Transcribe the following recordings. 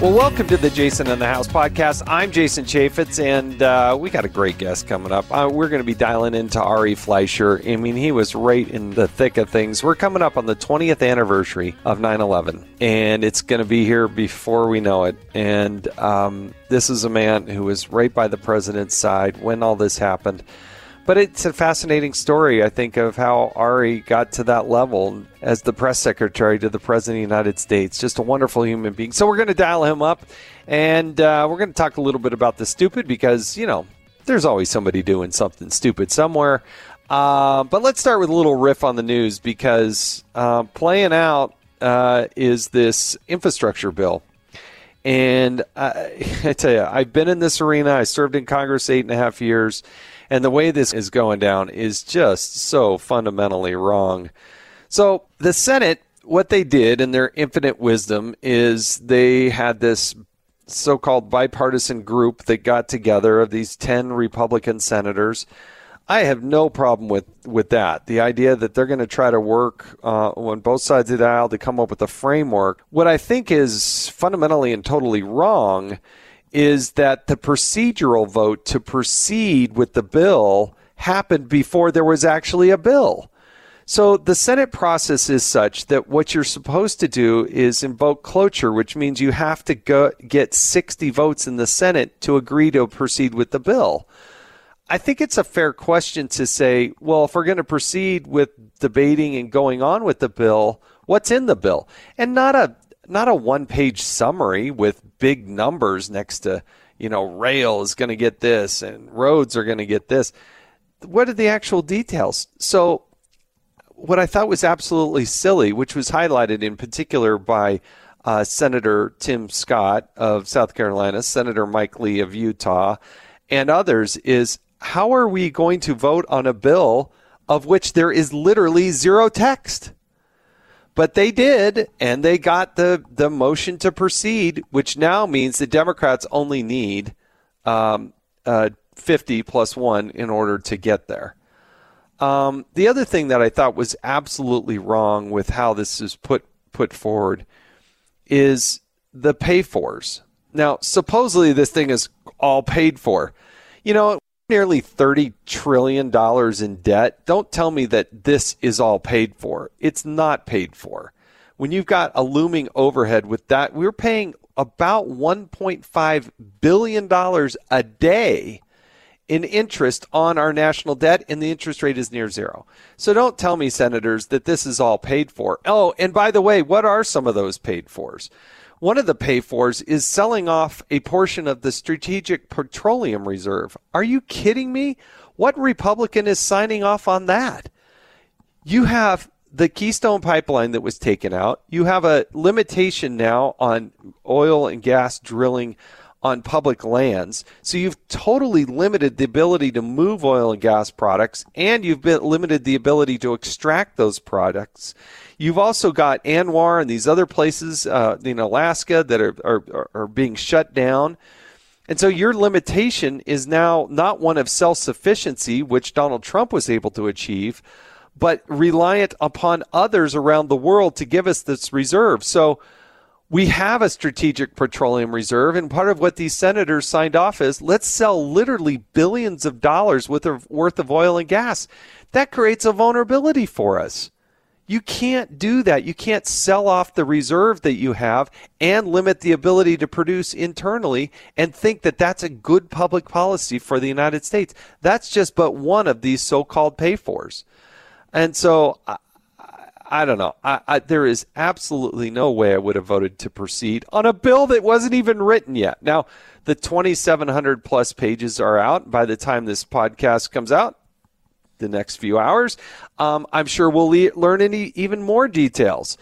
Well, welcome to the Jason in the House podcast. I'm Jason Chaffetz, and uh, we got a great guest coming up. Uh, we're going to be dialing into Ari Fleischer. I mean, he was right in the thick of things. We're coming up on the 20th anniversary of 9 11, and it's going to be here before we know it. And um, this is a man who was right by the president's side when all this happened. But it's a fascinating story, I think, of how Ari got to that level as the press secretary to the President of the United States. Just a wonderful human being. So we're going to dial him up and uh, we're going to talk a little bit about the stupid because, you know, there's always somebody doing something stupid somewhere. Uh, but let's start with a little riff on the news because uh, playing out uh, is this infrastructure bill. And I, I tell you, I've been in this arena. I served in Congress eight and a half years. And the way this is going down is just so fundamentally wrong. So the Senate, what they did in their infinite wisdom is they had this so called bipartisan group that got together of these 10 Republican senators. I have no problem with, with that. The idea that they're going to try to work uh, on both sides of the aisle to come up with a framework. What I think is fundamentally and totally wrong is that the procedural vote to proceed with the bill happened before there was actually a bill. So the Senate process is such that what you're supposed to do is invoke cloture, which means you have to go, get 60 votes in the Senate to agree to proceed with the bill. I think it's a fair question to say, well, if we're going to proceed with debating and going on with the bill, what's in the bill? And not a not a one page summary with big numbers next to, you know, rail is going to get this and roads are going to get this. What are the actual details? So, what I thought was absolutely silly, which was highlighted in particular by uh, Senator Tim Scott of South Carolina, Senator Mike Lee of Utah, and others, is how are we going to vote on a bill of which there is literally zero text? But they did, and they got the, the motion to proceed, which now means the Democrats only need um, uh, 50 plus one in order to get there. Um, the other thing that I thought was absolutely wrong with how this is put put forward is the pay fors. Now, supposedly this thing is all paid for. You know, nearly $30 trillion in debt. Don't tell me that this is all paid for. It's not paid for. When you've got a looming overhead with that, we're paying about $1.5 billion a day in interest on our national debt, and the interest rate is near zero. So don't tell me, senators, that this is all paid for. Oh, and by the way, what are some of those paid fors? One of the pay fors is selling off a portion of the Strategic Petroleum Reserve. Are you kidding me? What Republican is signing off on that? You have the Keystone pipeline that was taken out. You have a limitation now on oil and gas drilling on public lands. So you've totally limited the ability to move oil and gas products, and you've limited the ability to extract those products. You've also got ANWR and these other places uh, in Alaska that are, are, are being shut down. And so your limitation is now not one of self sufficiency, which Donald Trump was able to achieve, but reliant upon others around the world to give us this reserve. So we have a strategic petroleum reserve, and part of what these senators signed off is let's sell literally billions of dollars worth of, oil and gas. That creates a vulnerability for us. You can't do that. You can't sell off the reserve that you have and limit the ability to produce internally and think that that's a good public policy for the United States. That's just but one of these so called pay fors. And so uh, I, don't know. I, I, there is absolutely no way I would have voted to proceed on a bill that wasn't even written yet. Now, the 2,700 plus pages are out by the time this podcast comes out the next few hours. Um, I'm sure we'll le- learn any even more details.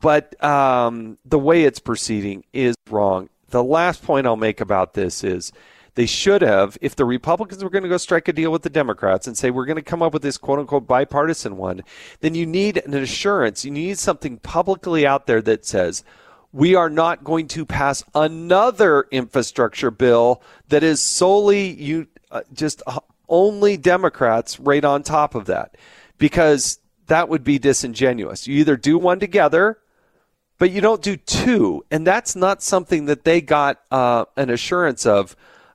But um, the way it's proceeding is wrong. The last point I'll make about this is they should have, if the Republicans were going to go strike a deal with the Democrats and say, we're going to come up with this quote unquote bipartisan one, then you need an assurance. You need something publicly out there that says, we are not going to pass another infrastructure bill that is solely you uh, just only Democrats right on top of that because that would be disingenuous. You either do one together, but you don't do two, and that's not something that they got uh, an assurance of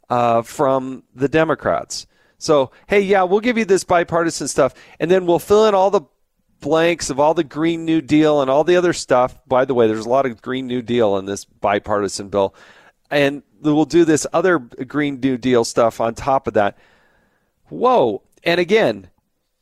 uh, from the Democrats. So, hey, yeah, we'll give you this bipartisan stuff, and then we'll fill in all the blanks of all the Green New Deal and all the other stuff. By the way, there's a lot of Green New Deal in this bipartisan bill. And we'll do this other Green New Deal stuff on top of that. Whoa. And again,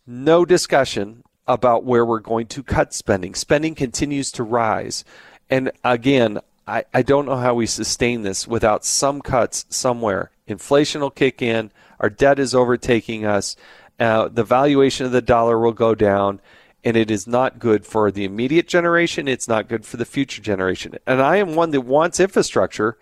no discussion about where we're going to cut spending. Spending continues to rise. And again, I, I don't know how we sustain this without some cuts somewhere. Inflation will kick in, our debt is overtaking us, uh, the valuation of the dollar will go down and it is not good for the immediate generation. It's not good for the future generation. And I am one that wants infrastructure,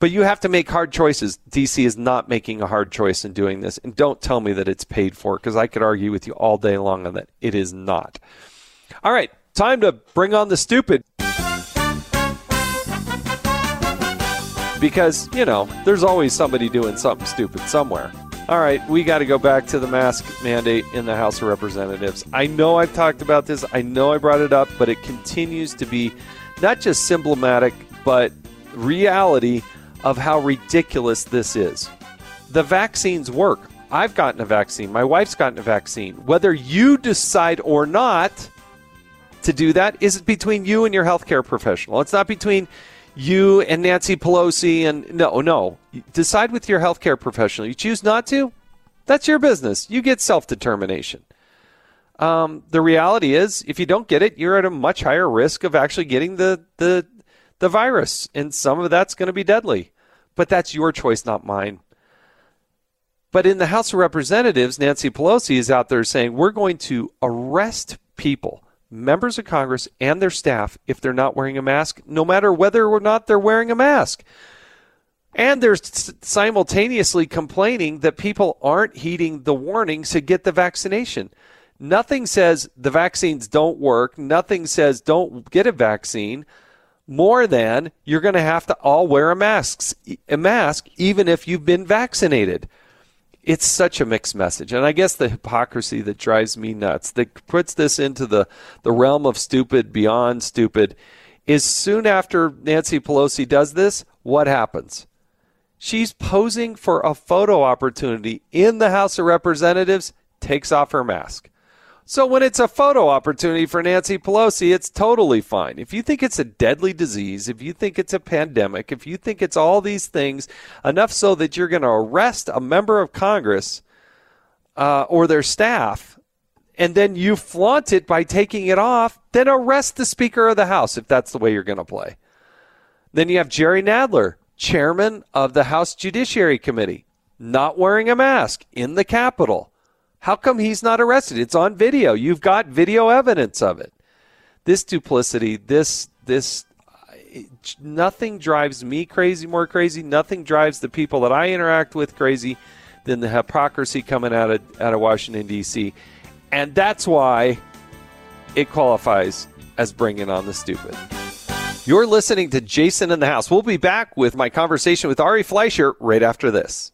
but you have to make hard choices. DC is not making a hard choice in doing this. And don't tell me that it's paid for, because I could argue with you all day long on that. It is not. All right, time to bring on the stupid. Because, you know, there's always somebody doing something stupid somewhere. All right, we got to go back to the mask mandate in the House of Representatives. I know I've talked about this, I know I brought it up, but it continues to be not just symptomatic, but reality of how ridiculous this is. The vaccines work. I've gotten a vaccine, my wife's gotten a vaccine. Whether you decide or not to do that is between you and your healthcare professional. It's not between you and Nancy Pelosi and no, no. Decide with your healthcare professional. You choose not to, that's your business. You get self determination. Um, the reality is, if you don't get it, you're at a much higher risk of actually getting the the the virus, and some of that's going to be deadly. But that's your choice, not mine. But in the House of Representatives, Nancy Pelosi is out there saying we're going to arrest people members of Congress and their staff if they're not wearing a mask, no matter whether or not they're wearing a mask. And they're simultaneously complaining that people aren't heeding the warnings to get the vaccination. Nothing says the vaccines don't work. Nothing says don't get a vaccine more than you're going to have to all wear a mask, a mask even if you've been vaccinated it's such a mixed message. And I guess the hypocrisy that drives me nuts, that puts this into the, the realm of stupid beyond stupid, is soon after Nancy Pelosi does this, what happens? She's posing for a photo opportunity in the House of Representatives, takes off her mask. So when it's a photo opportunity for Nancy Pelosi, it's totally fine. If you think it's a deadly disease, if you think it's a pandemic, if you think it's all these things, enough so that you're going to arrest a member of Congress uh, or their staff, and then you flaunt it by taking it off, then arrest the Speaker of the House if that's the way you're going to play. Then you have Jerry Nadler, chairman of the House Judiciary Committee, not wearing a mask in the Capitol. How come he's not arrested? It's on video. You've got video evidence of it. This duplicity, this this uh, nothing drives me crazy more crazy. Nothing drives the people that I interact with crazy than the hypocrisy coming out of out of Washington D.C. And that's why it qualifies as bringing on the stupid. You're listening to Jason in the House. We'll be back with my conversation with Ari Fleischer right after this.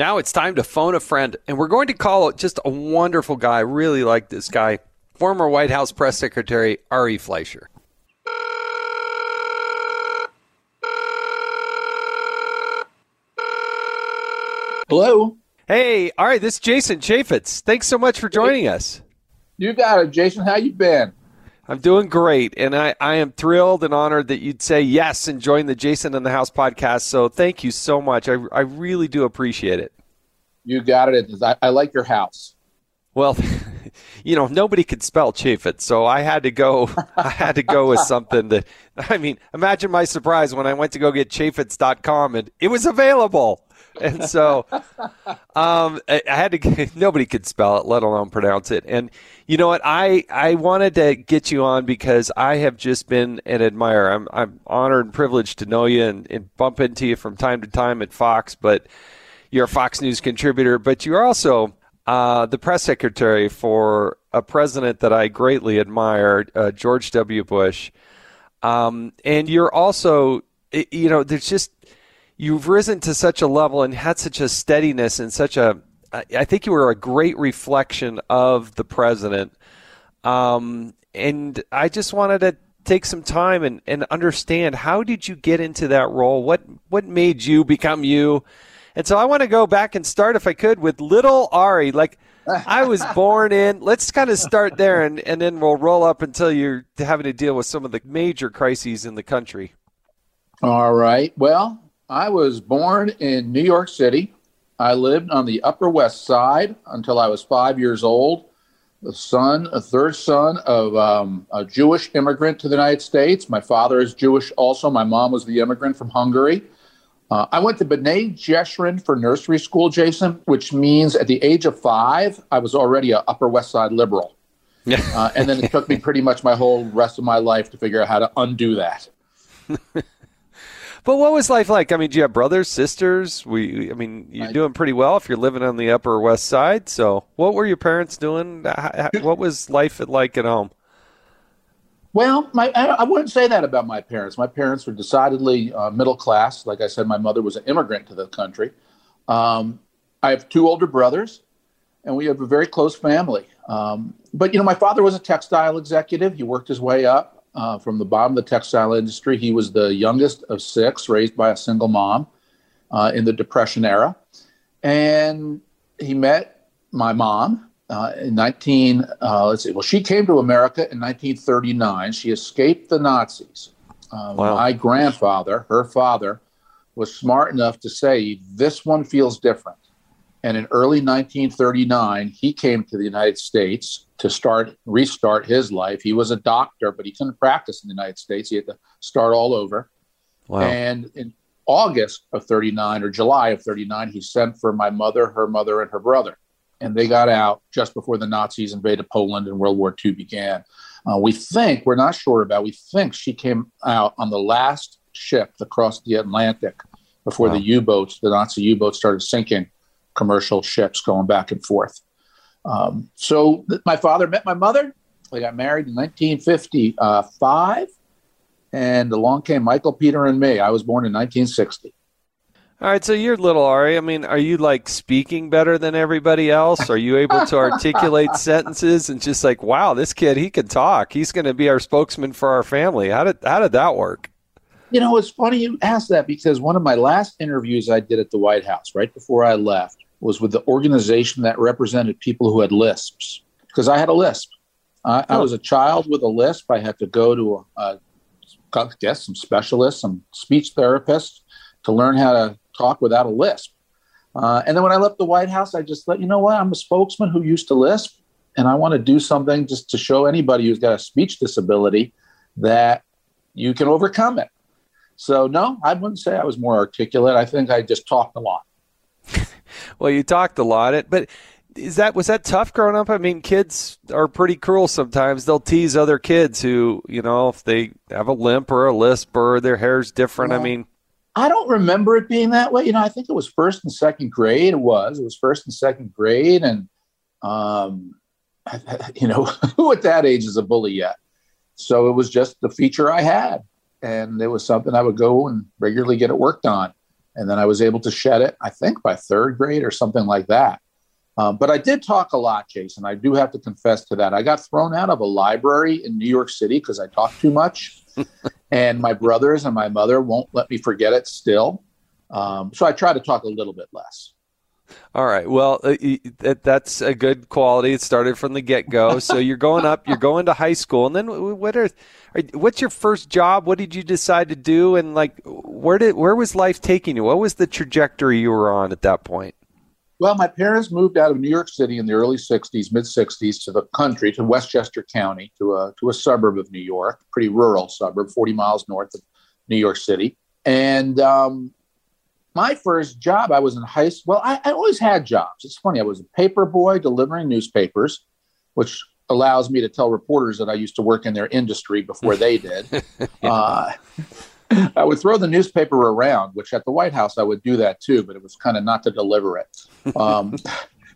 Now it's time to phone a friend, and we're going to call just a wonderful guy. I really like this guy, former White House press secretary Ari Fleischer. Hello. Hey, all right, this is Jason Chaffetz. Thanks so much for joining us. You got it, Jason. How you been? I'm doing great, and I, I am thrilled and honored that you'd say yes and join the Jason in the House podcast. So thank you so much. I, I really do appreciate it. You got it. I, I like your house. Well, you know, nobody could spell Chaffetz, so I had to go. I had to go with something that. I mean, imagine my surprise when I went to go get Chaffetz.com and it was available. And so, um, I, I had to. Nobody could spell it, let alone pronounce it. And you know what? I I wanted to get you on because I have just been an admirer. I'm I'm honored and privileged to know you and, and bump into you from time to time at Fox, but you're a Fox News contributor, but you're also uh, the press secretary for a president that I greatly admired, uh, George W. Bush. Um, and you're also, you know, there's just, you've risen to such a level and had such a steadiness and such a, I think you were a great reflection of the president. Um, and I just wanted to take some time and, and understand how did you get into that role? What, what made you become you? And so I want to go back and start, if I could, with little Ari. Like I was born in. Let's kind of start there, and, and then we'll roll up until you're having to deal with some of the major crises in the country. All right. Well, I was born in New York City. I lived on the Upper West Side until I was five years old. The son, a third son of um, a Jewish immigrant to the United States. My father is Jewish also. My mom was the immigrant from Hungary. Uh, I went to B'nai Jeshurun for nursery school, Jason, which means at the age of five, I was already an Upper West Side liberal. uh, and then it took me pretty much my whole rest of my life to figure out how to undo that. but what was life like? I mean, do you have brothers, sisters? We, I mean, you're I, doing pretty well if you're living on the Upper West Side. So, what were your parents doing? What was life like at home? Well, my I, wouldn't say that about my parents. My parents were decidedly uh, middle class. Like I said, my mother was an immigrant to the country. Um, I have two older brothers, and we have a very close family. Um, but you know, my father was a textile executive. He worked his way up uh, from the bottom of the textile industry. He was the youngest of six, raised by a single mom uh, in the Depression era, and he met my mom uh, in 19, uh, let's see, well, she came to America in 1939. She escaped the Nazis. Uh, wow. My grandfather, her father, was smart enough to say, this one feels different. And in early 1939, he came to the United States to start, restart his life. He was a doctor, but he couldn't practice in the United States. He had to start all over. Wow. And in August of 39 or July of 39, he sent for my mother, her mother, and her brother and they got out just before the Nazis invaded Poland and World War II began. Uh, we think, we're not sure about, we think she came out on the last ship across the Atlantic before wow. the U boats, the Nazi U boats started sinking commercial ships going back and forth. Um, so th- my father met my mother. They got married in 1955, and along came Michael, Peter, and me. I was born in 1960. All right, so you're little Ari. I mean, are you like speaking better than everybody else? Are you able to articulate sentences and just like, wow, this kid, he can talk. He's going to be our spokesman for our family. How did how did that work? You know, it's funny you asked that because one of my last interviews I did at the White House right before I left was with the organization that represented people who had lisps because I had a lisp. I, oh. I was a child with a lisp. I had to go to a, a guess some specialists, some speech therapists to learn how to talk without a lisp. Uh, and then when I left the White House, I just let you know what? I'm a spokesman who used to lisp, and I want to do something just to show anybody who's got a speech disability that you can overcome it. So, no, I wouldn't say I was more articulate. I think I just talked a lot. Well, you talked a lot, but is that was that tough growing up? I mean, kids are pretty cruel sometimes. They'll tease other kids who, you know, if they have a limp or a lisp or their hair's different. Yeah. I mean, I don't remember it being that way. You know, I think it was first and second grade. It was. It was first and second grade, and um, you know, who at that age is a bully yet? So it was just the feature I had, and it was something I would go and regularly get it worked on, and then I was able to shed it. I think by third grade or something like that. Um, but I did talk a lot, Jason. I do have to confess to that. I got thrown out of a library in New York City because I talked too much. and my brothers and my mother won't let me forget it still. Um, so I try to talk a little bit less. All right. Well, uh, that's a good quality. It started from the get go. So you're going up. You're going to high school, and then what are, what's your first job? What did you decide to do? And like, where did where was life taking you? What was the trajectory you were on at that point? Well, my parents moved out of New York City in the early '60s, mid '60s, to the country, to Westchester County, to a to a suburb of New York, pretty rural suburb, 40 miles north of New York City. And um, my first job, I was in high school. Well, I, I, always had jobs. It's funny. I was a paper boy delivering newspapers, which allows me to tell reporters that I used to work in their industry before they did. uh, I would throw the newspaper around, which at the White House I would do that too, but it was kind of not to deliver it. Um,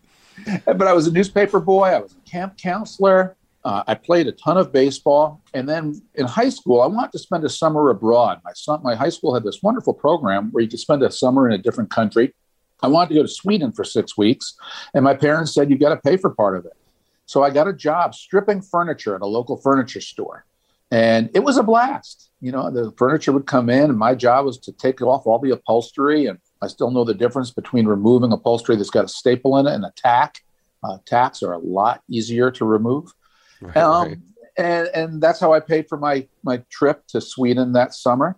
but I was a newspaper boy. I was a camp counselor. Uh, I played a ton of baseball, and then in high school, I wanted to spend a summer abroad. My son, my high school had this wonderful program where you could spend a summer in a different country. I wanted to go to Sweden for six weeks, and my parents said you've got to pay for part of it. So I got a job stripping furniture at a local furniture store, and it was a blast. You know, the furniture would come in, and my job was to take off all the upholstery. And I still know the difference between removing upholstery that's got a staple in it and a tack. Uh, tacks are a lot easier to remove. Right, um, right. And and that's how I paid for my my trip to Sweden that summer.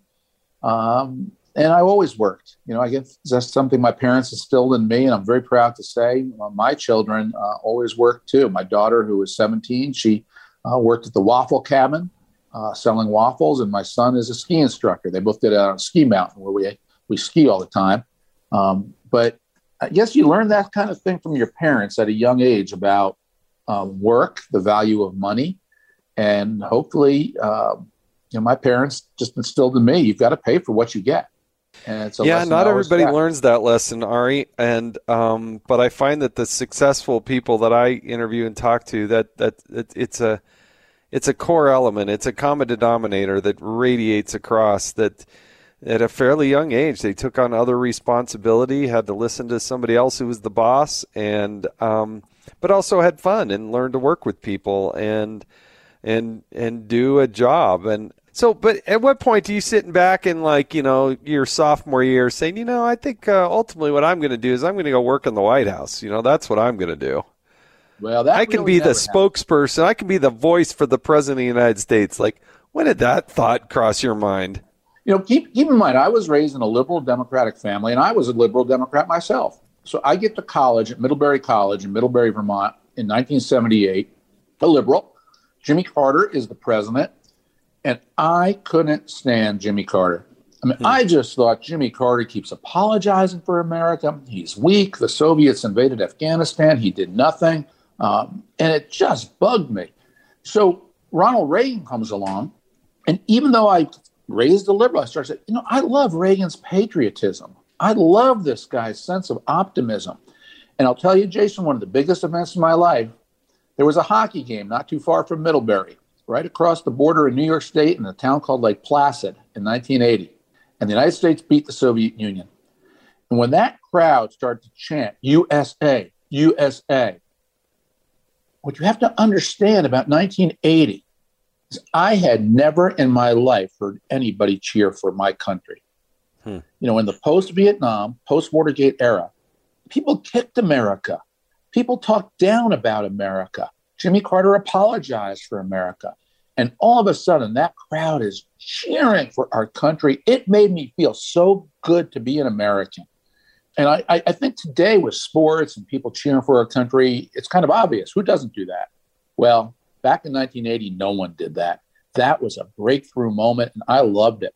Um, and I always worked. You know, I guess that's something my parents instilled in me, and I'm very proud to say uh, my children uh, always worked too. My daughter, who was 17, she uh, worked at the Waffle Cabin uh, selling waffles, and my son is a ski instructor. They both did it on a ski mountain where we we ski all the time. Um, but I guess you learn that kind of thing from your parents at a young age about um, work, the value of money, and hopefully, uh, you know, my parents just instilled in me: you've got to pay for what you get. And yeah, not everybody learns that lesson, Ari. And um, but I find that the successful people that I interview and talk to, that that it, it's a it's a core element. It's a common denominator that radiates across that at a fairly young age they took on other responsibility had to listen to somebody else who was the boss and um, but also had fun and learned to work with people and and and do a job. And so but at what point are you sitting back in like you know your sophomore year saying you know i think uh, ultimately what i'm going to do is i'm going to go work in the white house. You know that's what i'm going to do. Well i can really be the spokesperson. I can be the voice for the president of the united states. Like when did that thought cross your mind? You know keep, keep in mind i was raised in a liberal democratic family and i was a liberal democrat myself so I get to college at Middlebury College in Middlebury, Vermont in 1978, a liberal. Jimmy Carter is the president. And I couldn't stand Jimmy Carter. I mean, hmm. I just thought Jimmy Carter keeps apologizing for America. He's weak. The Soviets invaded Afghanistan. He did nothing. Um, and it just bugged me. So Ronald Reagan comes along. And even though I raised a liberal, I started saying, you know, I love Reagan's patriotism. I love this guy's sense of optimism. And I'll tell you, Jason, one of the biggest events in my life, there was a hockey game not too far from Middlebury, right across the border in New York State in a town called Lake Placid in 1980. And the United States beat the Soviet Union. And when that crowd started to chant USA, USA, what you have to understand about 1980 is I had never in my life heard anybody cheer for my country. Hmm. You know, in the post Vietnam, post Watergate era, people kicked America. People talked down about America. Jimmy Carter apologized for America. And all of a sudden, that crowd is cheering for our country. It made me feel so good to be an American. And I, I, think today, with sports and people cheering for our country, it's kind of obvious. Who doesn't do that? Well, back in 1980, no one did that. That was a breakthrough moment, and I loved it.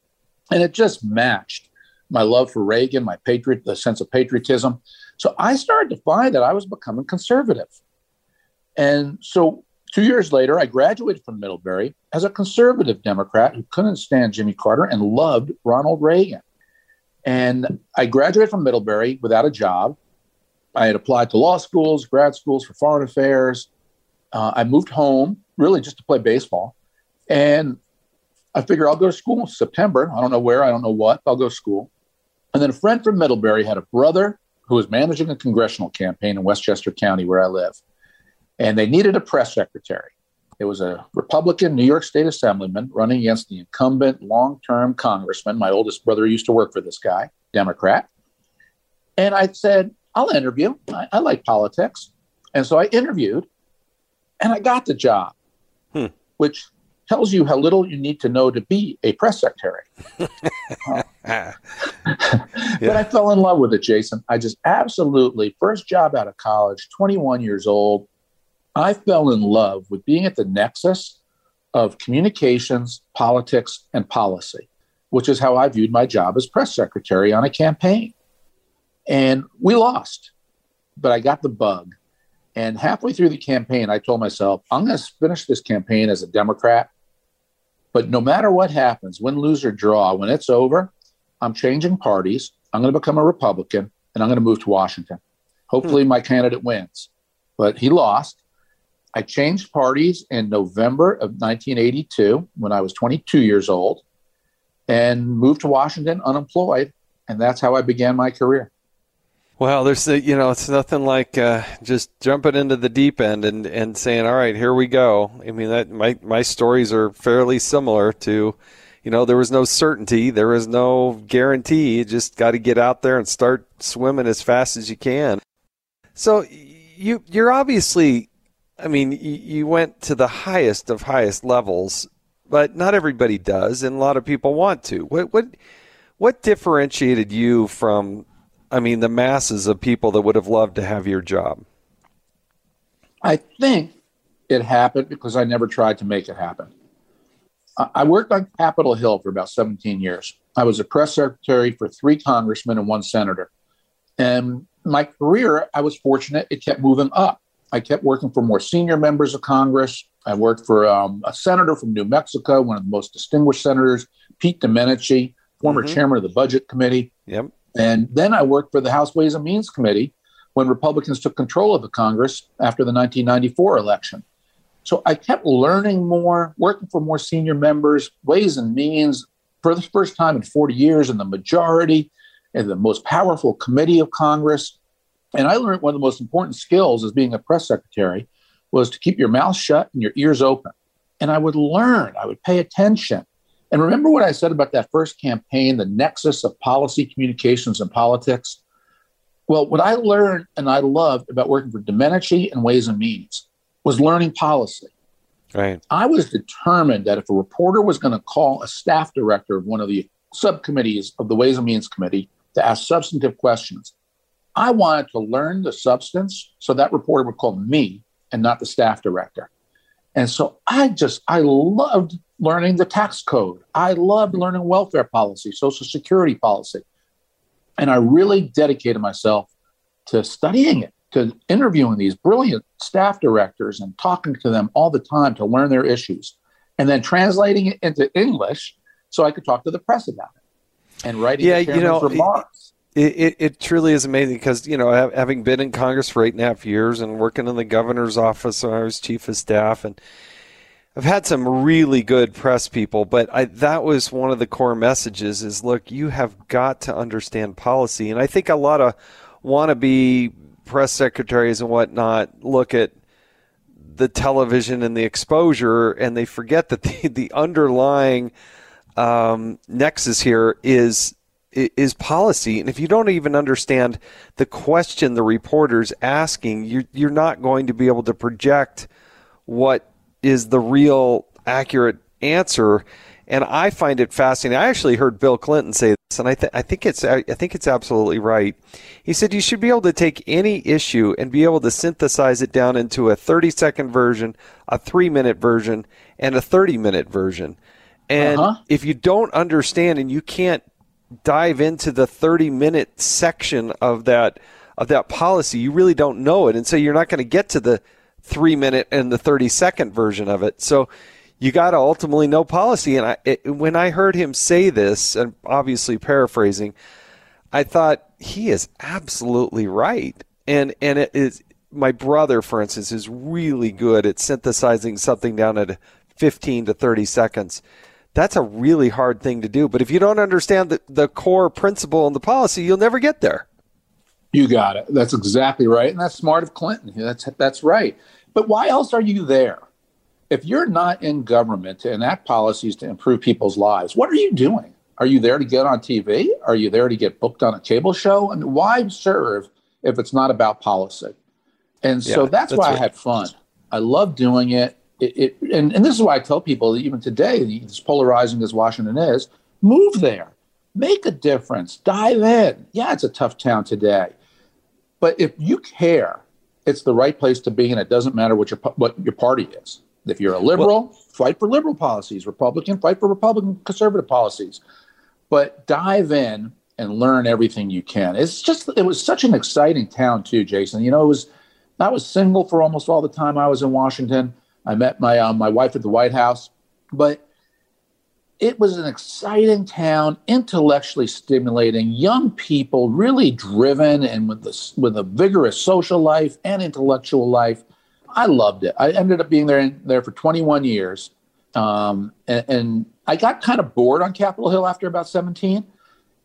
And it just matched my love for Reagan, my patriot, the sense of patriotism. So I started to find that I was becoming conservative. And so two years later, I graduated from Middlebury as a conservative Democrat who couldn't stand Jimmy Carter and loved Ronald Reagan. And I graduated from Middlebury without a job. I had applied to law schools, grad schools for foreign affairs. Uh, I moved home really just to play baseball. And I figure I'll go to school in September. I don't know where, I don't know what. I'll go to school. And then a friend from Middlebury had a brother who was managing a congressional campaign in Westchester County, where I live. And they needed a press secretary. It was a Republican New York State Assemblyman running against the incumbent long term congressman. My oldest brother used to work for this guy, Democrat. And I said, I'll interview. I, I like politics. And so I interviewed and I got the job, hmm. which tells you how little you need to know to be a press secretary. uh, yeah. But I fell in love with it, Jason. I just absolutely, first job out of college, 21 years old, I fell in love with being at the nexus of communications, politics, and policy, which is how I viewed my job as press secretary on a campaign. And we lost, but I got the bug. And halfway through the campaign, I told myself, I'm going to finish this campaign as a Democrat. But no matter what happens, win, lose, or draw, when it's over, I'm changing parties. I'm going to become a Republican and I'm going to move to Washington. Hopefully, hmm. my candidate wins. But he lost. I changed parties in November of 1982 when I was 22 years old and moved to Washington unemployed. And that's how I began my career. Well, there's the, you know, it's nothing like uh, just jumping into the deep end and, and saying, all right, here we go. I mean, that my, my stories are fairly similar to, you know, there was no certainty, there was no guarantee. You just got to get out there and start swimming as fast as you can. So you, you're obviously, I mean, you went to the highest of highest levels, but not everybody does, and a lot of people want to. What, what, what differentiated you from I mean, the masses of people that would have loved to have your job? I think it happened because I never tried to make it happen. I worked on Capitol Hill for about 17 years. I was a press secretary for three congressmen and one senator. And my career, I was fortunate, it kept moving up. I kept working for more senior members of Congress. I worked for um, a senator from New Mexico, one of the most distinguished senators, Pete Domenici, former mm-hmm. chairman of the Budget Committee. Yep. And then I worked for the House Ways and Means Committee when Republicans took control of the Congress after the 1994 election. So I kept learning more, working for more senior members, Ways and Means for the first time in 40 years in the majority and the most powerful committee of Congress. And I learned one of the most important skills as being a press secretary was to keep your mouth shut and your ears open. And I would learn, I would pay attention. And remember what I said about that first campaign, the nexus of policy, communications, and politics? Well, what I learned and I loved about working for Domenici and Ways and Means was learning policy. Right. I was determined that if a reporter was going to call a staff director of one of the subcommittees of the Ways and Means Committee to ask substantive questions, I wanted to learn the substance so that reporter would call me and not the staff director. And so I just, I loved learning the tax code. I loved learning welfare policy, social security policy. And I really dedicated myself to studying it, to interviewing these brilliant staff directors and talking to them all the time to learn their issues, and then translating it into English so I could talk to the press about it and writing yeah, you know, remarks. It, it, it, truly is amazing because, you know, having been in Congress for eight and a half years and working in the governor's office when I was chief of staff and – I've had some really good press people, but I, that was one of the core messages is look, you have got to understand policy. And I think a lot of wannabe press secretaries and whatnot look at the television and the exposure and they forget that the, the underlying um, nexus here is is policy and if you don't even understand the question the reporter's asking you're, you're not going to be able to project what is the real accurate answer. And I find it fascinating. I actually heard Bill Clinton say this, and I, th- I think it's I think it's absolutely right. He said you should be able to take any issue and be able to synthesize it down into a 30 second version, a three minute version, and a 30 minute version. And uh-huh. if you don't understand and you can't dive into the 30 minute section of that of that policy, you really don't know it, and so you're not going to get to the three minute and the 30 second version of it. So you got to ultimately know policy. And I, it, when I heard him say this, and obviously paraphrasing, I thought he is absolutely right. And and it is my brother, for instance, is really good at synthesizing something down at 15 to 30 seconds. That's a really hard thing to do. But if you don't understand the, the core principle and the policy, you'll never get there. You got it. That's exactly right. And that's smart of Clinton. That's that's right. But why else are you there? If you're not in government to enact policies to improve people's lives, what are you doing? Are you there to get on TV? Are you there to get booked on a cable show? And why serve if it's not about policy. And so Yeah, that's, that's why I had fun. I love doing it. It, it and, and this is why I tell people that even today, as polarizing as Washington is, move there, make a difference, dive in. Yeah, it's a tough town today, but if you care, it's the right place to be, and it doesn't matter what your what your party is. If you're a liberal, fight for liberal policies. Republican, fight for Republican conservative policies. But dive in and learn everything you can. It's just it was such an exciting town too, Jason. You know, it was I was single for almost all the time I was in Washington. I met my um, my wife at the White House, but it was an exciting town, intellectually stimulating, young people, really driven, and with this with a vigorous social life and intellectual life. I loved it. I ended up being there there for 21 years, um, and, and I got kind of bored on Capitol Hill after about 17.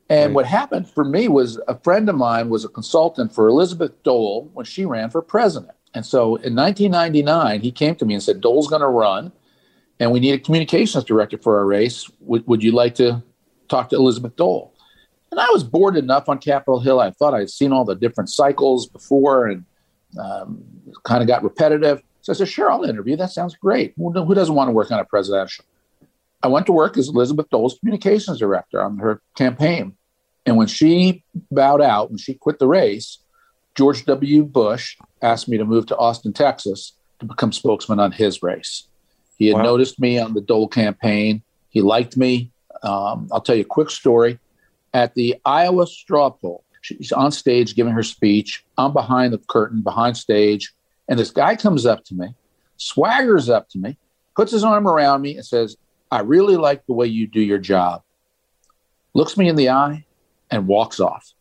And Right. what happened for me was a friend of mine was a consultant for Elizabeth Dole when she ran for president. And so in 1999, he came to me and said, Dole's going to run, and we need a communications director for our race. Would, would you like to talk to Elizabeth Dole? And I was bored enough on Capitol Hill. I thought I'd seen all the different cycles before and um, kind of got repetitive. So I said, sure, I'll interview. That sounds great. Who, doesn't want to work on a presidential? I went to work as Elizabeth Dole's communications director on her campaign. And when she bowed out, when she quit the race, George W. Bush asked me to move to Austin, Texas to become spokesman on his race. He had Wow. noticed me on the Dole campaign. He liked me. Um, I'll tell you a quick story. At the Iowa straw poll, she's on stage giving her speech. I'm behind the curtain, behind stage. And this guy comes up to me, swaggers up to me, puts his arm around me, and says, I really like the way you do your job. Looks me in the eye and walks off.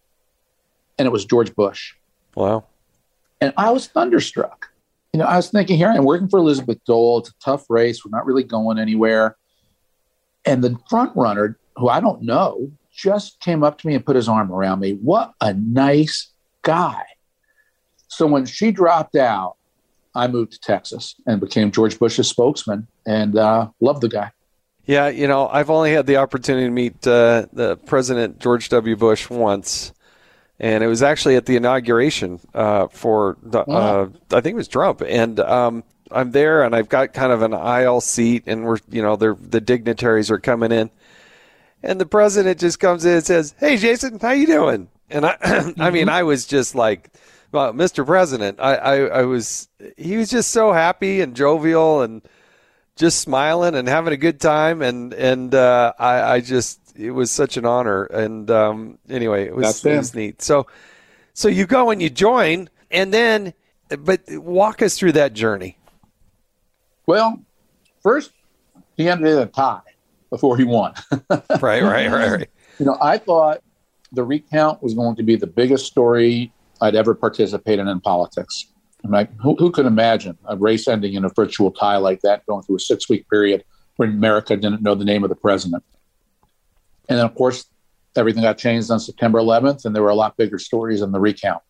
And it was George Bush. Wow. And I was thunderstruck. You know, I was thinking, here I am working for Elizabeth Dole. It's a tough race. We're not really going anywhere. And the front runner, who I don't know, just came up to me and put his arm around me. What a nice guy. So when she dropped out, I moved to Texas and became George Bush's spokesman and uh, loved the guy. Yeah, you know, I've only had the opportunity to meet uh, the President George W. Bush once, and it was actually at the inauguration uh, for the, uh, I think it was Trump, and um, I'm there, and I've got kind of an aisle seat, and we're you know they're the dignitaries are coming in, and the president just comes in and says, "Hey, Jason, how you doing?" And I, I mean, I was just like. Well, Mr. President, I, I, I was, he was just so happy and jovial and, just smiling and having a good time and and uh, I, I just it was such an honor and um, anyway it was, it was neat so so you go and you join and then but walk us through that journey Well, first, he ended in a tie before he won. right right right right You know, I thought the recount was going to be the biggest story I'd ever participated in in politics. I'm like, who, who could imagine a race ending in a virtual tie like that, going through a six week period when America didn't know the name of the president? And then, of course, everything got changed on September 11th, and there were a lot bigger stories in the recount.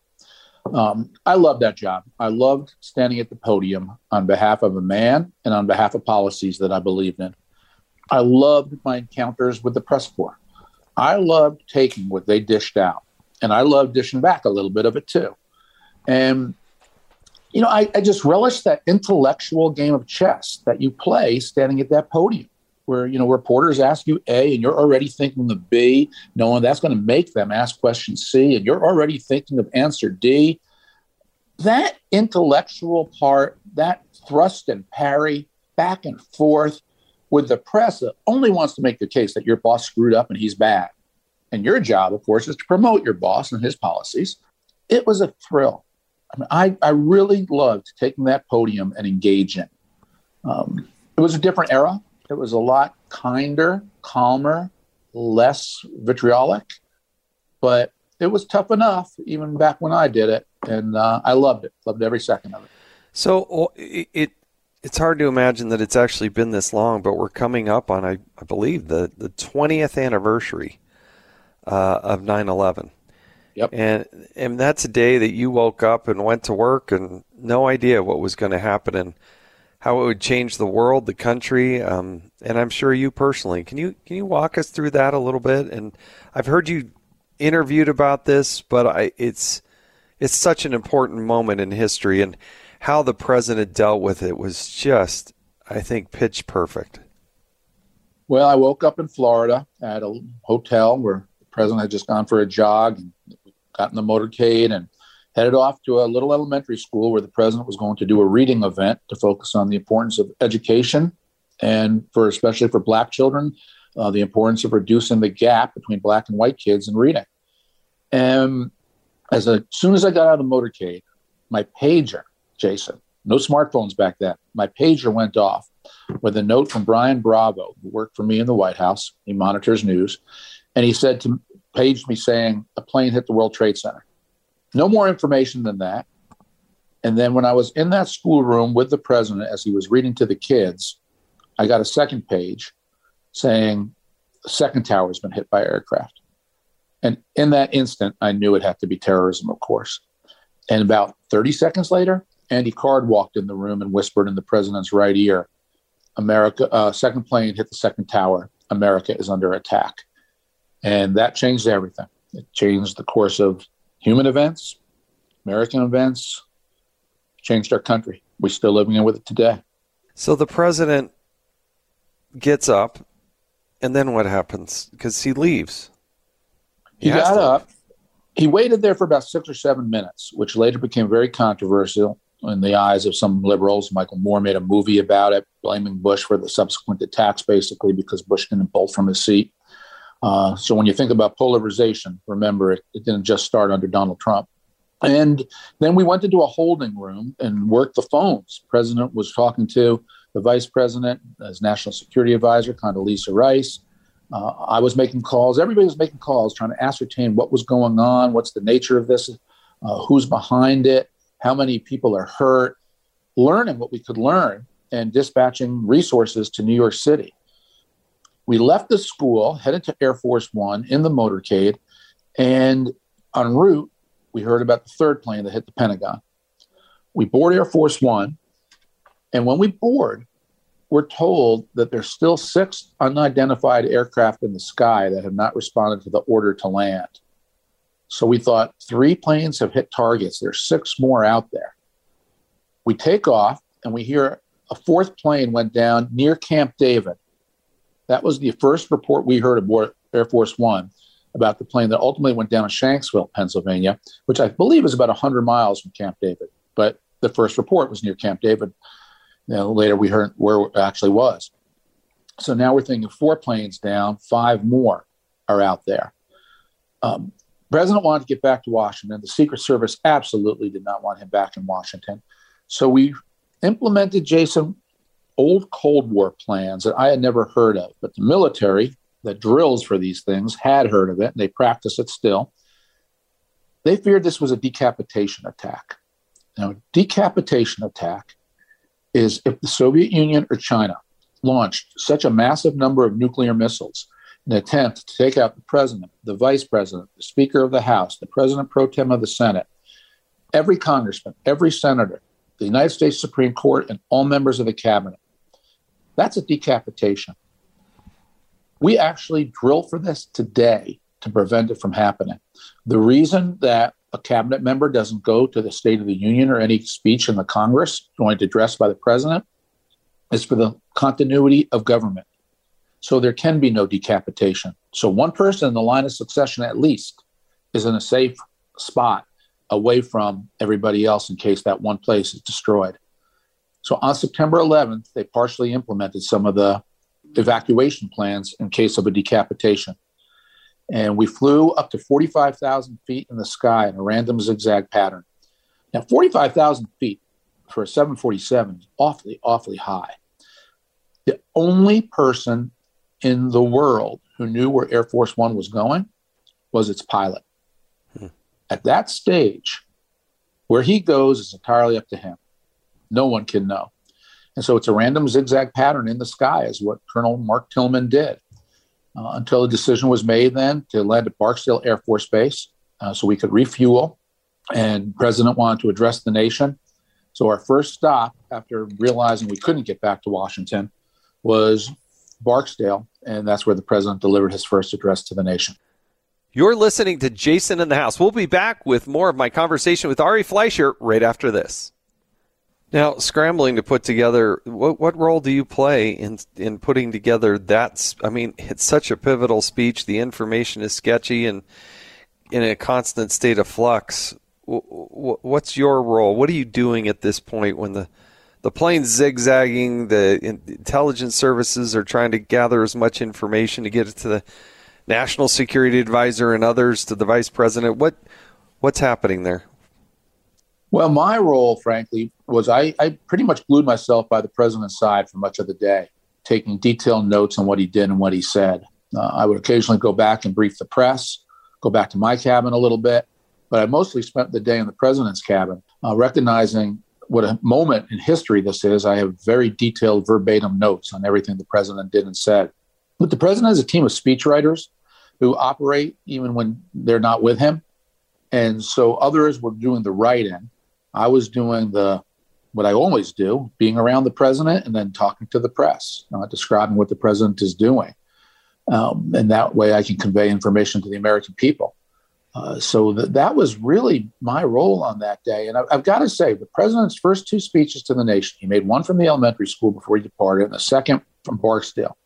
Um, I loved that job. I loved standing at the podium on behalf of a man and on behalf of policies that I believed in. I loved my encounters with the press corps. I loved taking what they dished out, and I loved dishing back a little bit of it too. And you know, I, I just relished that intellectual game of chess that you play standing at that podium, where you know reporters ask you A, and you're already thinking of B, knowing that's going to make them ask question C, and you're already thinking of answer D. That intellectual part, that thrust and parry, back and forth, with the press that only wants to make the case that your boss screwed up and he's bad. And your job, of course, is to promote your boss and his policies. It was a thrill. I mean, I, I really loved taking that podium and engaging. Um, it was a different era. It was a lot kinder, calmer, less vitriolic, but it was tough enough even back when I did it. And uh, I loved it, loved every second of it. so oh, it, it it's hard to imagine that it's actually been this long but we're coming up on I, I believe the the 20th anniversary uh, of 9/11 Yep. And and that's a day that you woke up and went to work and no idea what was going to happen and how it would change the world, the country, um, and I'm sure you personally. Can you can you walk us through that a little bit? And I've heard you interviewed about this, but I it's it's such an important moment in history, and how the president dealt with it was just, I think, pitch perfect. Well, I woke up in Florida at a hotel where the president had just gone for a jog got in the motorcade and headed off to a little elementary school where the president was going to do a reading event to focus on the importance of education and for especially for black children, uh, the importance of reducing the gap between black and white kids in reading. And as, a, soon as I got out of the motorcade, my pager, Jason, no smartphones back then, my pager went off with a note from Brian Bravo, who worked for me in the White House. He monitors news. And he said to paged me saying a plane hit the World Trade Center. No more information than that. And then when I was in that schoolroom with the president as he was reading to the kids, I got a second page saying the second tower has been hit by aircraft. And in that instant, I knew it had to be terrorism, of course. And about 30 seconds later, Andy Card walked in the room and whispered in the president's right ear, America, uh, second plane hit the second tower. America is under attack. And that changed everything. It changed the course of human events, American events, changed our country. We're still living with it today. So the president gets up, and then what happens? Because he leaves. He, he got up. He waited there for about six or seven minutes, which later became very controversial in the eyes of some liberals. Michael Moore made a movie about it, blaming Bush for the subsequent attacks, basically because Bush didn't bolt from his seat. Uh, so when you think about polarization, remember it, it didn't just start under Donald Trump. And then we went into a holding room and worked the phones. President was talking to the vice president as national security advisor, Condoleezza Rice. Uh, I was making calls. Everybody was making calls, trying to ascertain what was going on, what's the nature of this, uh, who's behind it, how many people are hurt, learning what we could learn, and dispatching resources to New York City. We left the school, headed to Air Force One in the motorcade, and en route, we heard about the third plane that hit the Pentagon. We board Air Force One, and when we board, we're told that there's still six unidentified aircraft in the sky that have not responded to the order to land. So we thought three planes have hit targets. There's six more out there. We take off and we hear a fourth plane went down near Camp David. That was the first report we heard aboard Air Force One about the plane that ultimately went down in Shanksville, Pennsylvania, which I believe is about 100 miles from Camp David. But the first report was near Camp David. You know, later we heard where it actually was. So now we're thinking four planes down, five more are out there. Um, president wanted to get back to Washington. The Secret Service absolutely did not want him back in Washington. So we implemented Jason old Cold War plans that I had never heard of, but the military that drills for these things had heard of it and they practice it still. They feared this was a decapitation attack. Now, decapitation attack is if the Soviet Union or China launched such a massive number of nuclear missiles in an attempt to take out the president, the vice president, the speaker of the House, the president pro tem of the Senate, every congressman, every senator, the United States Supreme Court, and all members of the cabinet that's a decapitation. We actually drill for this today to prevent it from happening. The reason that a cabinet member doesn't go to the State of the Union or any speech in the Congress joined addressed by the president is for the continuity of government. So there can be no decapitation. So one person in the line of succession, at least, is in a safe spot away from everybody else in case that one place is destroyed. So on September 11th, they partially implemented some of the evacuation plans in case of a decapitation. And we flew up to 45,000 feet in the sky in a random zigzag pattern. Now, 45,000 feet for a 747 is awfully, awfully high. The only person in the world who knew where Air Force One was going was its pilot. Hmm. At that stage, where he goes is entirely up to him. No one can know. And so it's a random zigzag pattern in the sky, is what Colonel Mark Tillman did uh, until a decision was made then to land at Barksdale Air Force Base uh, so we could refuel. And President wanted to address the nation. So our first stop after realizing we couldn't get back to Washington was Barksdale, and that's where the president delivered his first address to the nation. You're listening to Jason in the House. We'll be back with more of my conversation with Ari Fleischer right after this. Now, scrambling to put together, what, what role do you play in in putting together that? I mean, it's such a pivotal speech. The information is sketchy and in a constant state of flux. What's your role? What are you doing at this point when the the plane's zigzagging? The intelligence services are trying to gather as much information to get it to the national security advisor and others to the vice president. What what's happening there? Well, my role, frankly, was I, I pretty much glued myself by the president's side for much of the day, taking detailed notes on what he did and what he said. Uh, I would occasionally go back and brief the press, go back to my cabin a little bit, but I mostly spent the day in the president's cabin, uh, recognizing what a moment in history this is. I have very detailed verbatim notes on everything the president did and said. But the president has a team of speechwriters who operate even when they're not with him. And so others were doing the writing. I was doing the what I always do, being around the president and then talking to the press, uh, describing what the president is doing. Um, and that way I can convey information to the American people. Uh, so th- that was really my role on that day. And I- I've got to say, the president's first two speeches to the nation, he made one from the elementary school before he departed, and the second from Barksdale.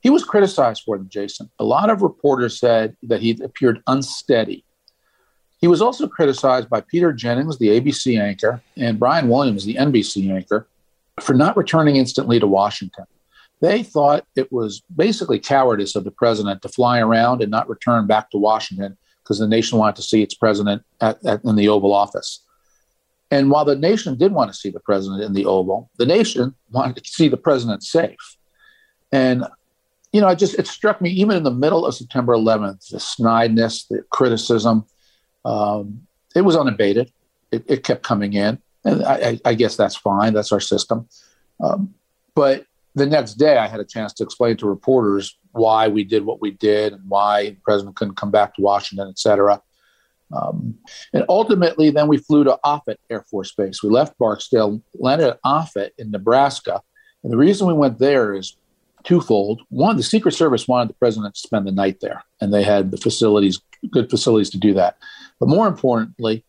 He was criticized for them, Jason. A lot of reporters said that he appeared unsteady he was also criticized by Peter Jennings, the ABC anchor, and Brian Williams, the NBC anchor, for not returning instantly to Washington. They thought it was basically cowardice of the president to fly around and not return back to Washington because the nation wanted to see its president at, at, in the Oval Office. And while the nation did want to see the president in the Oval, the nation wanted to see the president safe. And you know, it just it struck me even in the middle of September 11th, the snideness, the criticism, um, it was unabated. It, it, kept coming in, and I, I, guess that's fine. That's our system. Um, but the next day, I had a chance to explain to reporters why we did what we did and why the president couldn't come back to Washington, et cetera. Um, and ultimately, then we flew to Offutt Air Force Base. We left Barksdale, landed at Offutt in Nebraska. And the reason we went there is twofold. One, the Secret Service wanted the president to spend the night there, and they had the facilities, good facilities to do that. But more importantly,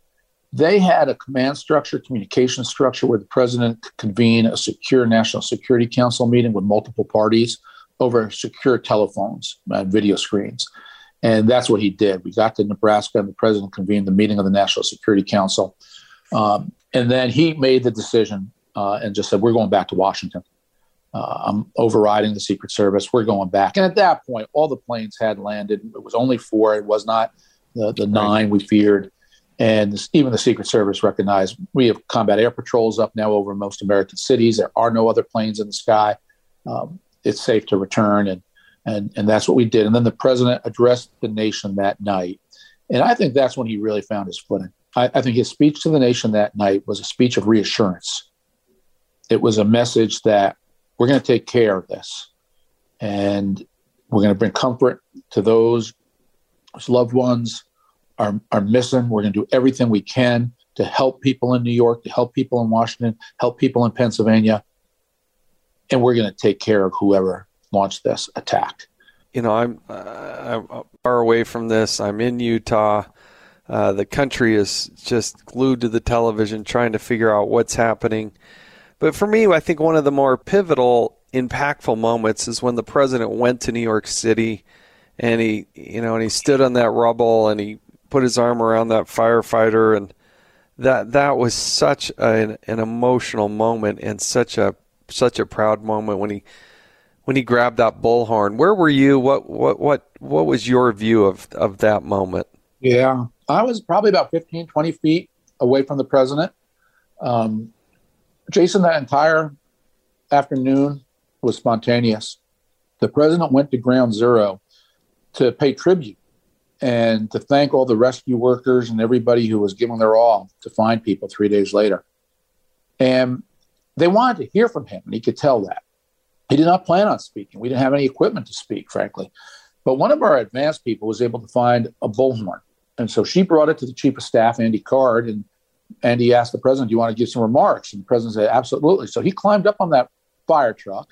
they had a command structure, communication structure where the president could convene a secure National Security Council meeting with multiple parties over secure telephones and video screens. And that's what he did. We got to Nebraska, and the president convened the meeting of the National Security Council. Um, and then he made the decision uh, and just said, We're going back to Washington. Uh, I'm overriding the Secret Service. We're going back. And at that point, all the planes had landed. It was only four. It was not the, the nine we feared. And even the Secret Service recognized we have combat air patrols up now over most American cities. There are no other planes in the sky. Um, it's safe to return, and and and that's what we did. And then the president addressed the nation that night, and I think that's when he really found his footing. I, I think his speech to the nation that night was a speech of reassurance. It was a message that we're going to take care of this, and we're going to bring comfort to those loved ones are, are missing. We're going to do everything we can to help people in New York, to help people in Washington, help people in Pennsylvania. And we're going to take care of whoever launched this attack. You know, I'm, uh, I'm far away from this. I'm in Utah. Uh, the country is just glued to the television trying to figure out what's happening. But for me, I think one of the more pivotal, impactful moments is when the president went to New York City and he you know and he stood on that rubble and he put his arm around that firefighter and that that was such an, an emotional moment and such a such a proud moment when he when he grabbed that bullhorn. Where were you? What what what what was your view of of that moment? Yeah. I was probably about 15 20 feet away from the president. Um, jason that entire afternoon was spontaneous. The president went to ground zero to pay tribute and to thank all the rescue workers and everybody who was giving their all to find people three days later. And they wanted to hear from him, and he could tell that. He did not plan on speaking. We didn't have any equipment to speak, frankly. But one of our advanced people was able to find a bullhorn. And so she brought it to the chief of staff, Andy Card, and Andy asked the president, Do you want to give some remarks? And the president said, Absolutely. So he climbed up on that fire truck.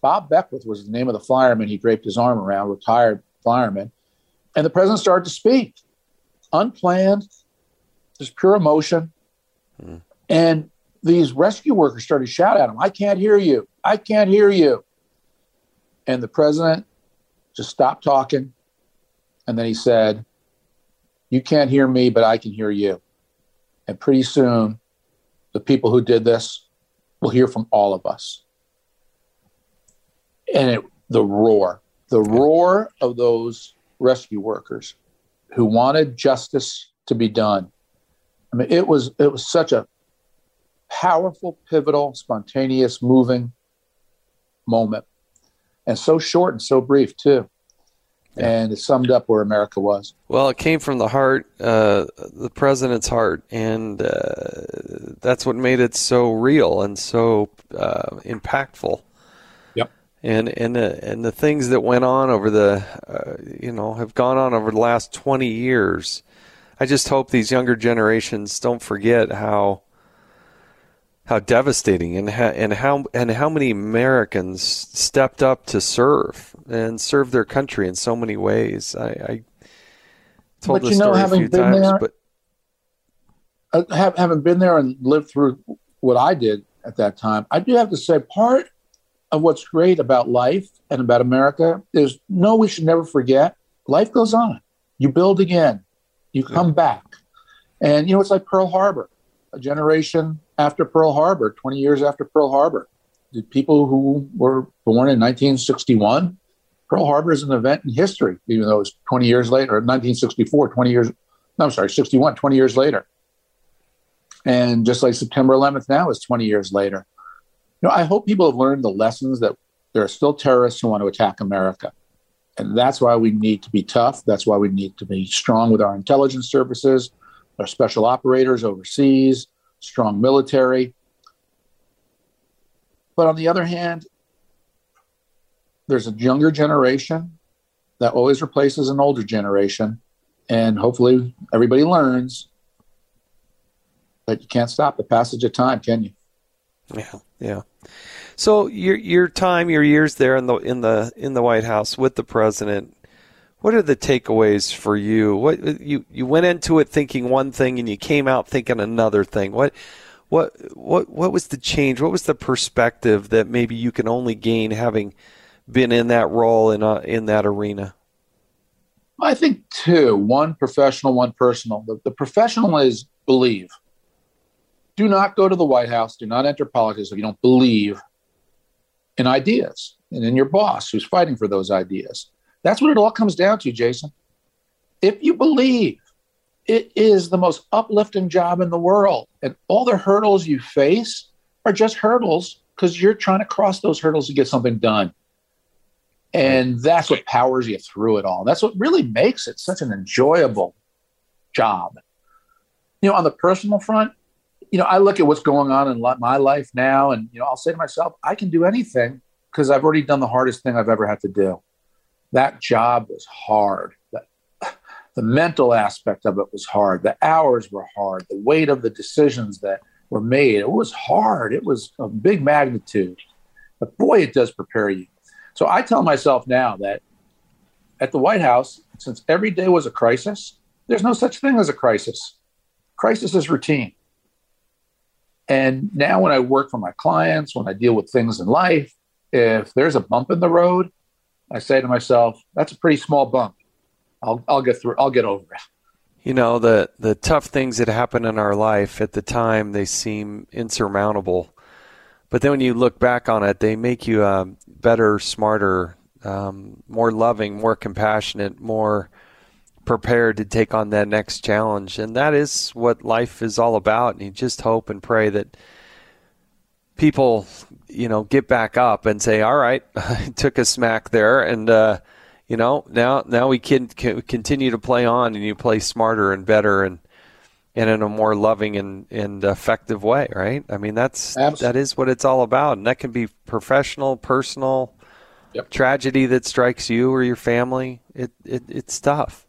Bob Beckwith was the name of the fireman he draped his arm around, retired fireman. And the president started to speak, unplanned, just pure emotion. Mm. And these rescue workers started to shout at him, I can't hear you. I can't hear you. And the president just stopped talking. And then he said, You can't hear me, but I can hear you. And pretty soon, the people who did this will hear from all of us. And it, the roar, the roar of those rescue workers who wanted justice to be done. I mean, it was it was such a powerful, pivotal, spontaneous, moving moment, and so short and so brief too. And it summed up where America was. Well, it came from the heart, uh, the president's heart, and uh, that's what made it so real and so uh, impactful and and the, and the things that went on over the uh, you know have gone on over the last 20 years i just hope these younger generations don't forget how how devastating and how, and how and how many Americans stepped up to serve and serve their country in so many ways. I, I told but this know, story a few times, there, but uh, have, having been there and lived through what I did at that time, I do have to say part of what's great about life and about America is no, we should never forget life goes on. You build again, you come yeah. back. And, you know, it's like Pearl Harbor, a generation after Pearl Harbor, 20 years after Pearl Harbor. The people who were born in 1961, Pearl Harbor is an event in history, even though it's 20 years later, 1964, 20 years, no, I'm sorry, 61, 20 years later. And just like September 11th now is 20 years later. You know, I hope people have learned the lessons that there are still terrorists who want to attack America. And that's why we need to be tough. That's why we need to be strong with our intelligence services, our special operators overseas, strong military. But on the other hand, there's a younger generation that always replaces an older generation. And hopefully everybody learns that you can't stop the passage of time, can you? Yeah, yeah. So your your time, your years there in the in the in the White House with the president, what are the takeaways for you? What you you went into it thinking one thing and you came out thinking another thing. What what what what was the change? What was the perspective that maybe you can only gain having been in that role in uh, in that arena? I think two: one professional, one personal. The, the professional is believe do not go to the White House, do not enter politics if you don't believe in ideas and in your boss who's fighting for those ideas. That's what it all comes down to, Jason. If you believe it is the most uplifting job in the world, and all the hurdles you face are just hurdles because you're trying to cross those hurdles to get something done. And that's what powers you through it all. That's what really makes it such an enjoyable job. You know, on the personal front, you know, I look at what's going on in my life now, and you know, I'll say to myself, I can do anything because I've already done the hardest thing I've ever had to do. That job was hard. The, the mental aspect of it was hard. The hours were hard. The weight of the decisions that were made, it was hard. It was a big magnitude. But boy, it does prepare you. So I tell myself now that at the White House, since every day was a crisis, there's no such thing as a crisis. Crisis is routine. And now, when I work for my clients, when I deal with things in life, if there's a bump in the road, I say to myself, "That's a pretty small bump. I'll I'll get through. I'll get over it." You know the the tough things that happen in our life at the time they seem insurmountable, but then when you look back on it, they make you a better, smarter, um, more loving, more compassionate, more prepared to take on that next challenge. And that is what life is all about. And you just hope and pray that people, you know, get back up and say, all right, I took a smack there. And, uh, you know, now, now we can, can continue to play on and you play smarter and better and, and in a more loving and, and effective way, right? I mean, that's, Absolutely. that is what it's all about. And that can be professional, personal, yep. tragedy that strikes you or your family. It, it, it's tough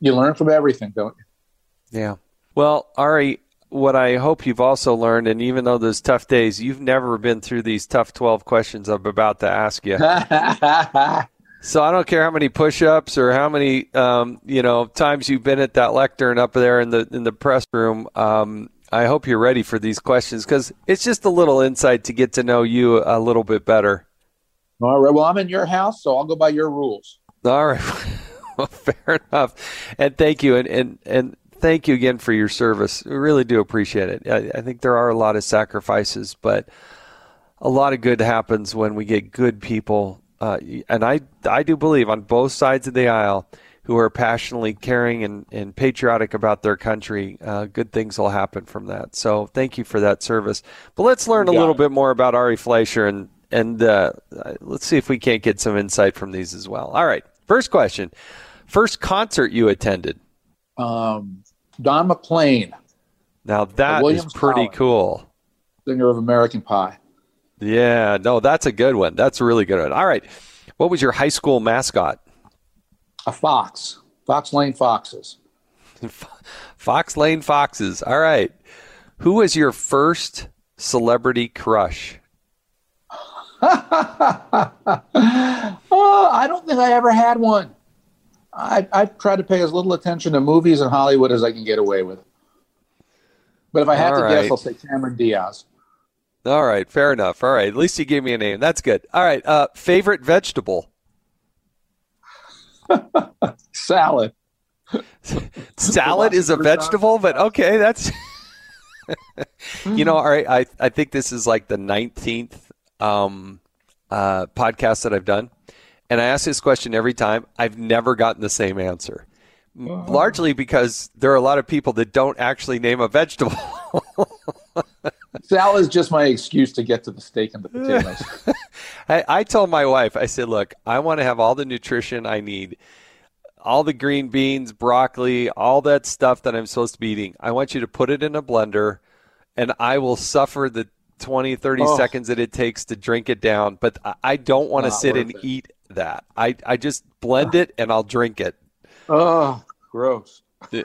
you learn from everything, don't you? Yeah. Well, Ari, what I hope you've also learned, and even though those tough days, you've never been through these tough 12 questions I'm about to ask you. So I don't care how many push-ups or how many um, you know times you've been at that lectern up there in the in the press room. Um, I hope you're ready for these questions because it's just a little insight to get to know you a little bit better. All right. Well, I'm in your house, so I'll go by your rules. All right. fair enough. And thank you. And, and, and thank you again for your service. We really do appreciate it. I, I think there are a lot of sacrifices, but a lot of good happens when we get good people. Uh, and I, I do believe on both sides of the aisle who are passionately caring and, and patriotic about their country, uh, good things will happen from that. So thank you for that service. But let's learn a little bit more about Ari Fleischer and and uh, let's see if we can't get some insight from these as well. All right, first question: first concert you attended? Um, Don McLean. Now that is pretty cool. Singer of American Pie. Yeah, no, that's a good one. That's a really good one. All right, what was your high school mascot? A fox. Fox Lane Foxes. Fox Lane Foxes. All right. Who was your first celebrity crush? oh, I don't think I ever had one. I, I try to pay as little attention to movies in Hollywood as I can get away with. But if I had All to right. guess, I'll say Cameron Diaz. All right, fair enough. All right, at least you gave me a name. That's good. All right, uh, favorite vegetable? Salad. Salad is a vegetable, but okay, that's. you know, all right. I I think this is like the nineteenth um, uh, podcasts that I've done, and I ask this question every time. I've never gotten the same answer. Uh-huh. Largely because there are a lot of people that don't actually name a vegetable. Salad is just my excuse to get to the steak and the potatoes. I, I told my wife, I said, look, I want to have all the nutrition I need, all the green beans, broccoli, all that stuff that I'm supposed to be eating. I want you to put it in a blender, and I will suffer the 20, 30 oh. seconds that it takes to drink it down. But I don't want to sit and it. eat that. I, I just blend it and I'll drink it. Oh, gross. and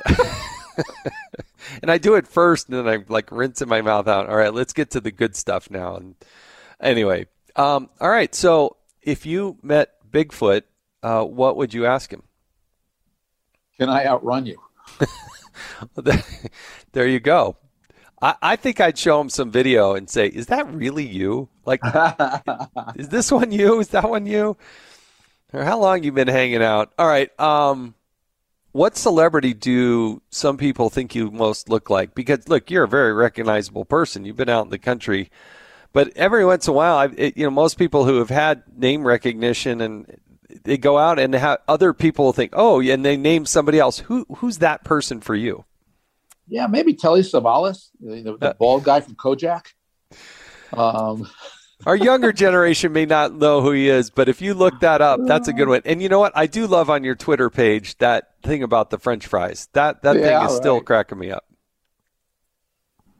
I do it first and then I'm like rinse in my mouth out. All right, let's get to the good stuff now. And anyway, um, all right. So if you met Bigfoot, uh, what would you ask him? Can I outrun you? there you go. I, I think I'd show him some video and say, "Is that really you? Like, is this one you? Is that one you? How long you been hanging out? All right. Um, what celebrity do some people think you most look like? Because look, you're a very recognizable person. You've been out in the country, but every once in a while, it, you know, most people who have had name recognition and they go out and have other people think, oh, and they name somebody else. Who who's that person for you? Yeah, maybe Telly Savalas, the, the uh, bald guy from Kojak. Um, Our younger generation may not know who he is, but if you look that up, that's a good one. And you know what? I do love on your Twitter page that thing about the French fries. That that yeah, thing is right. still cracking me up.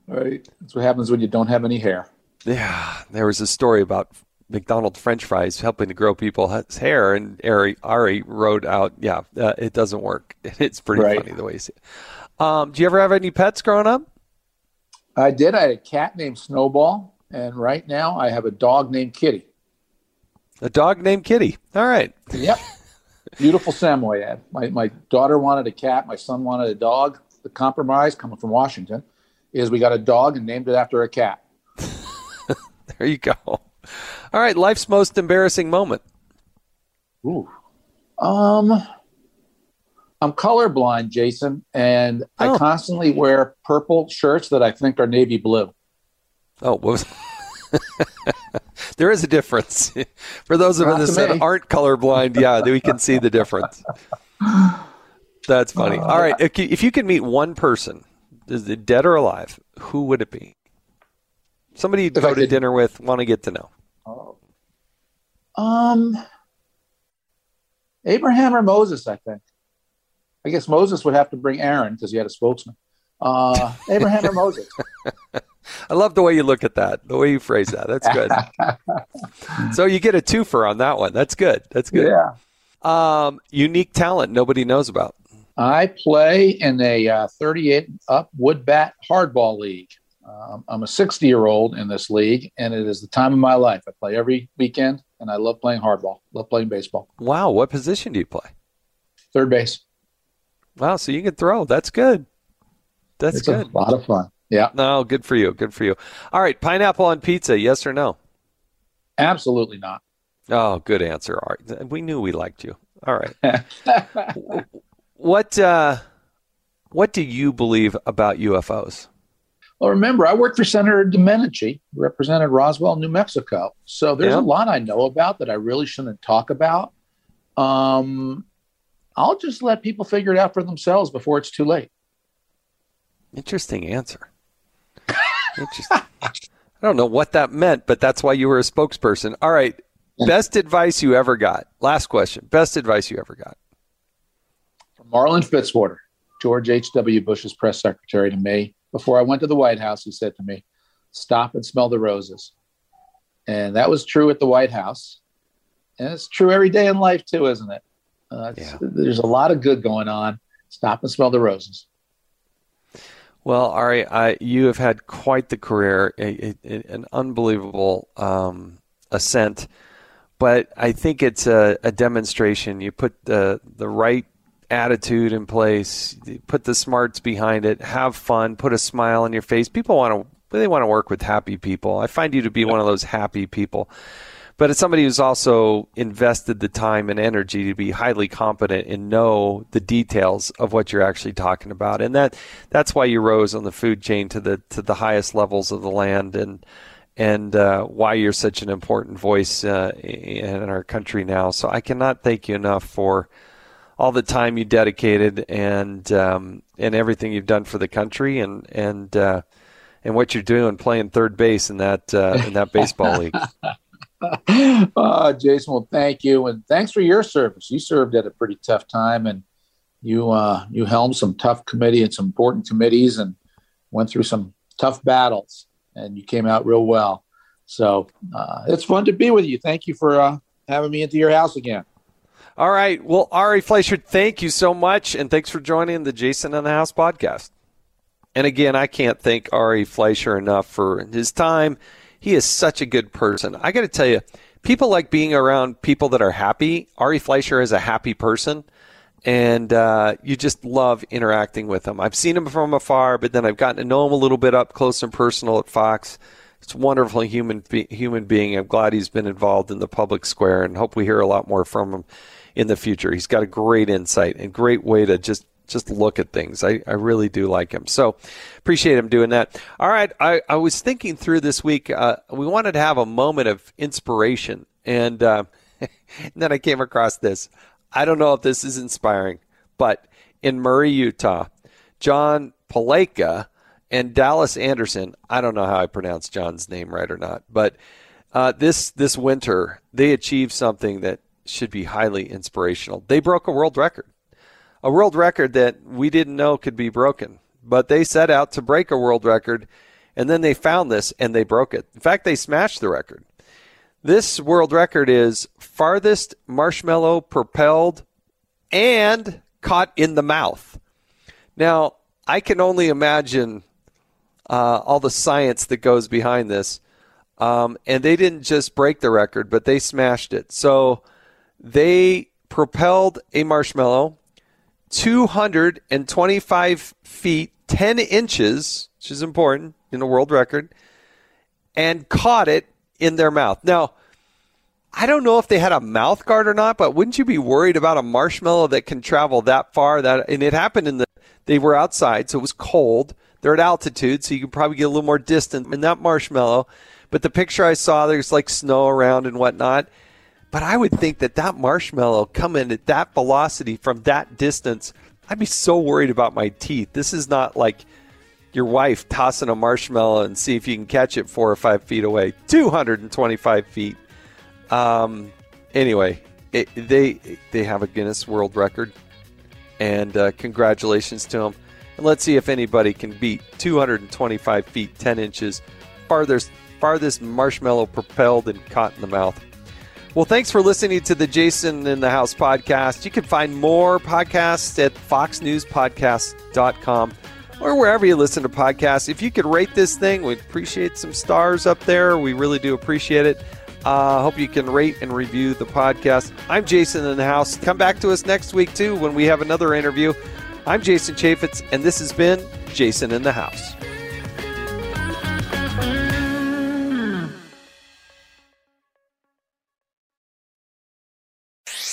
Right. That's what happens when you don't have any hair. Yeah. There was a story about McDonald's French fries helping to grow people's hair, and Ari, Ari wrote out, "Yeah, uh, it doesn't work." It's pretty right. funny the way you see it. Um, do you ever have any pets growing up? I did. I had a cat named Snowball, and right now I have a dog named Kitty. A dog named Kitty. All right. Yep. Beautiful Samoyed. My my daughter wanted a cat. My son wanted a dog. The compromise coming from Washington is we got a dog and named it after a cat. there you go. All right. Life's most embarrassing moment. Ooh. Um. I'm colorblind, Jason, and oh. I constantly wear purple shirts that I think are navy blue. Oh, was there is a difference for those of us that aren't colorblind. Yeah, we can see the difference. That's funny. Uh, All right, if you, if you could meet one person, is it dead or alive? Who would it be? Somebody you'd go to dinner with, want to get to know. Oh. Um, Abraham or Moses, I think. I guess Moses would have to bring Aaron because he had a spokesman. Uh, Abraham or Moses. I love the way you look at that, the way you phrase that. That's good. so you get a twofer on that one. That's good. That's good. Yeah. Um, unique talent nobody knows about. I play in a uh, 38 up wood bat hardball league. Um, I'm a 60 year old in this league, and it is the time of my life. I play every weekend and I love playing hardball. Love playing baseball. Wow, what position do you play? Third base. Wow, so you can throw. That's good. That's it's good. A lot of fun. Yeah. No, good for you. Good for you. All right, pineapple on pizza, yes or no? Absolutely not. Oh, good answer. All right. We knew we liked you. All right. what uh, what do you believe about UFOs? Well, remember, I worked for Senator Domenici, represented Roswell, New Mexico. So there's Yeah. a lot I know about that I really shouldn't talk about. Um, I'll just let people figure it out for themselves before it's too late. Interesting answer. Interesting. I don't know what that meant, but that's why you were a spokesperson. All right. Best advice you ever got. Last question. Best advice you ever got. From Marlin Fitzwater, George H.W. Bush's press secretary to me, before I went to the White House, he said to me, Stop and smell the roses. And that was true at the White House. And it's true every day in life, too, isn't it? Uh, Yeah. There's a lot of good going on. Stop and smell the roses. Well, Ari, I, you have had quite the career, a, a, an unbelievable um, ascent. But I think it's a, a demonstration. You put the the right attitude in place, put the smarts behind it, have fun, put a smile on your face. People want to they want to work with happy people. I find you to be one of those happy people. But it's somebody who's also invested the time and energy to be highly competent and know the details of what you're actually talking about. And that that's why you rose on the food chain to the to the highest levels of the land and and uh, why you're such an important voice uh, in our country now. So I cannot thank you enough for all the time you dedicated and um, and everything you've done for the country and and uh, and what you're doing playing third base in that uh, in that baseball league. uh, Jason, well, thank you, and thanks for your service. You served at a pretty tough time, and you uh, you helmed some tough committee and some important committees, and went through some tough battles, and you came out real well. So uh, it's fun to be with you. Thank you for uh, having me into your house again. All right. Well, Ari Fleischer, thank you so much, and thanks for joining the Jason in the House podcast. And again, I can't thank Ari Fleischer enough for his time. He is such a good person. I got to tell you, people like being around people that are happy. Ari Fleischer is a happy person, and uh, you just love interacting with him. I've seen him from afar, but then I've gotten to know him a little bit up close and personal at Fox. It's a wonderful human be- human being. I'm glad he's been involved in the public square, and hope we hear a lot more from him in the future. He's got a great insight and great way to just just look at things. I, I really do like him. So appreciate him doing that. All right. I, I was thinking through this week, uh, we wanted to have a moment of inspiration. And, uh, and then I came across this. I don't know if this is inspiring, but in Murray, Utah, John Paleka and Dallas Anderson, I don't know how I pronounce John's name right or not, but uh, this this winter they achieved something that should be highly inspirational. They broke a world record a world record that we didn't know could be broken. But they set out to break a world record, and then they found this and they broke it. In fact, they smashed the record. This world record is farthest marshmallow propelled and caught in the mouth. Now, I can only imagine uh, all the science that goes behind this. Um, and they didn't just break the record, but they smashed it. So they propelled a marshmallow 225 feet 10 inches, which is important in a world record, and caught it in their mouth. Now, I don't know if they had a mouth guard or not, but wouldn't you be worried about a marshmallow that can travel that far? That and it happened in the they were outside, so it was cold. They're at altitude, so you could probably get a little more distance in that marshmallow. But the picture I saw, there's like snow around and whatnot. But I would think that that marshmallow coming at that velocity from that distance, I'd be so worried about my teeth. This is not like your wife tossing a marshmallow and see if you can catch it four or five feet away. 225 feet. Um, anyway, it, they they have a Guinness World Record, and uh, congratulations to them. And let's see if anybody can beat 225 feet 10 inches, farthest farthest marshmallow propelled and caught in the mouth. Well, thanks for listening to the Jason in the House podcast. You can find more podcasts at foxnewspodcast.com. or wherever you listen to podcasts. If you could rate this thing, we'd appreciate some stars up there. We really do appreciate it. I uh, hope you can rate and review the podcast. I'm Jason in the house. Come back to us next week, too, when we have another interview. I'm Jason Chaffetz, and this has been Jason in the House.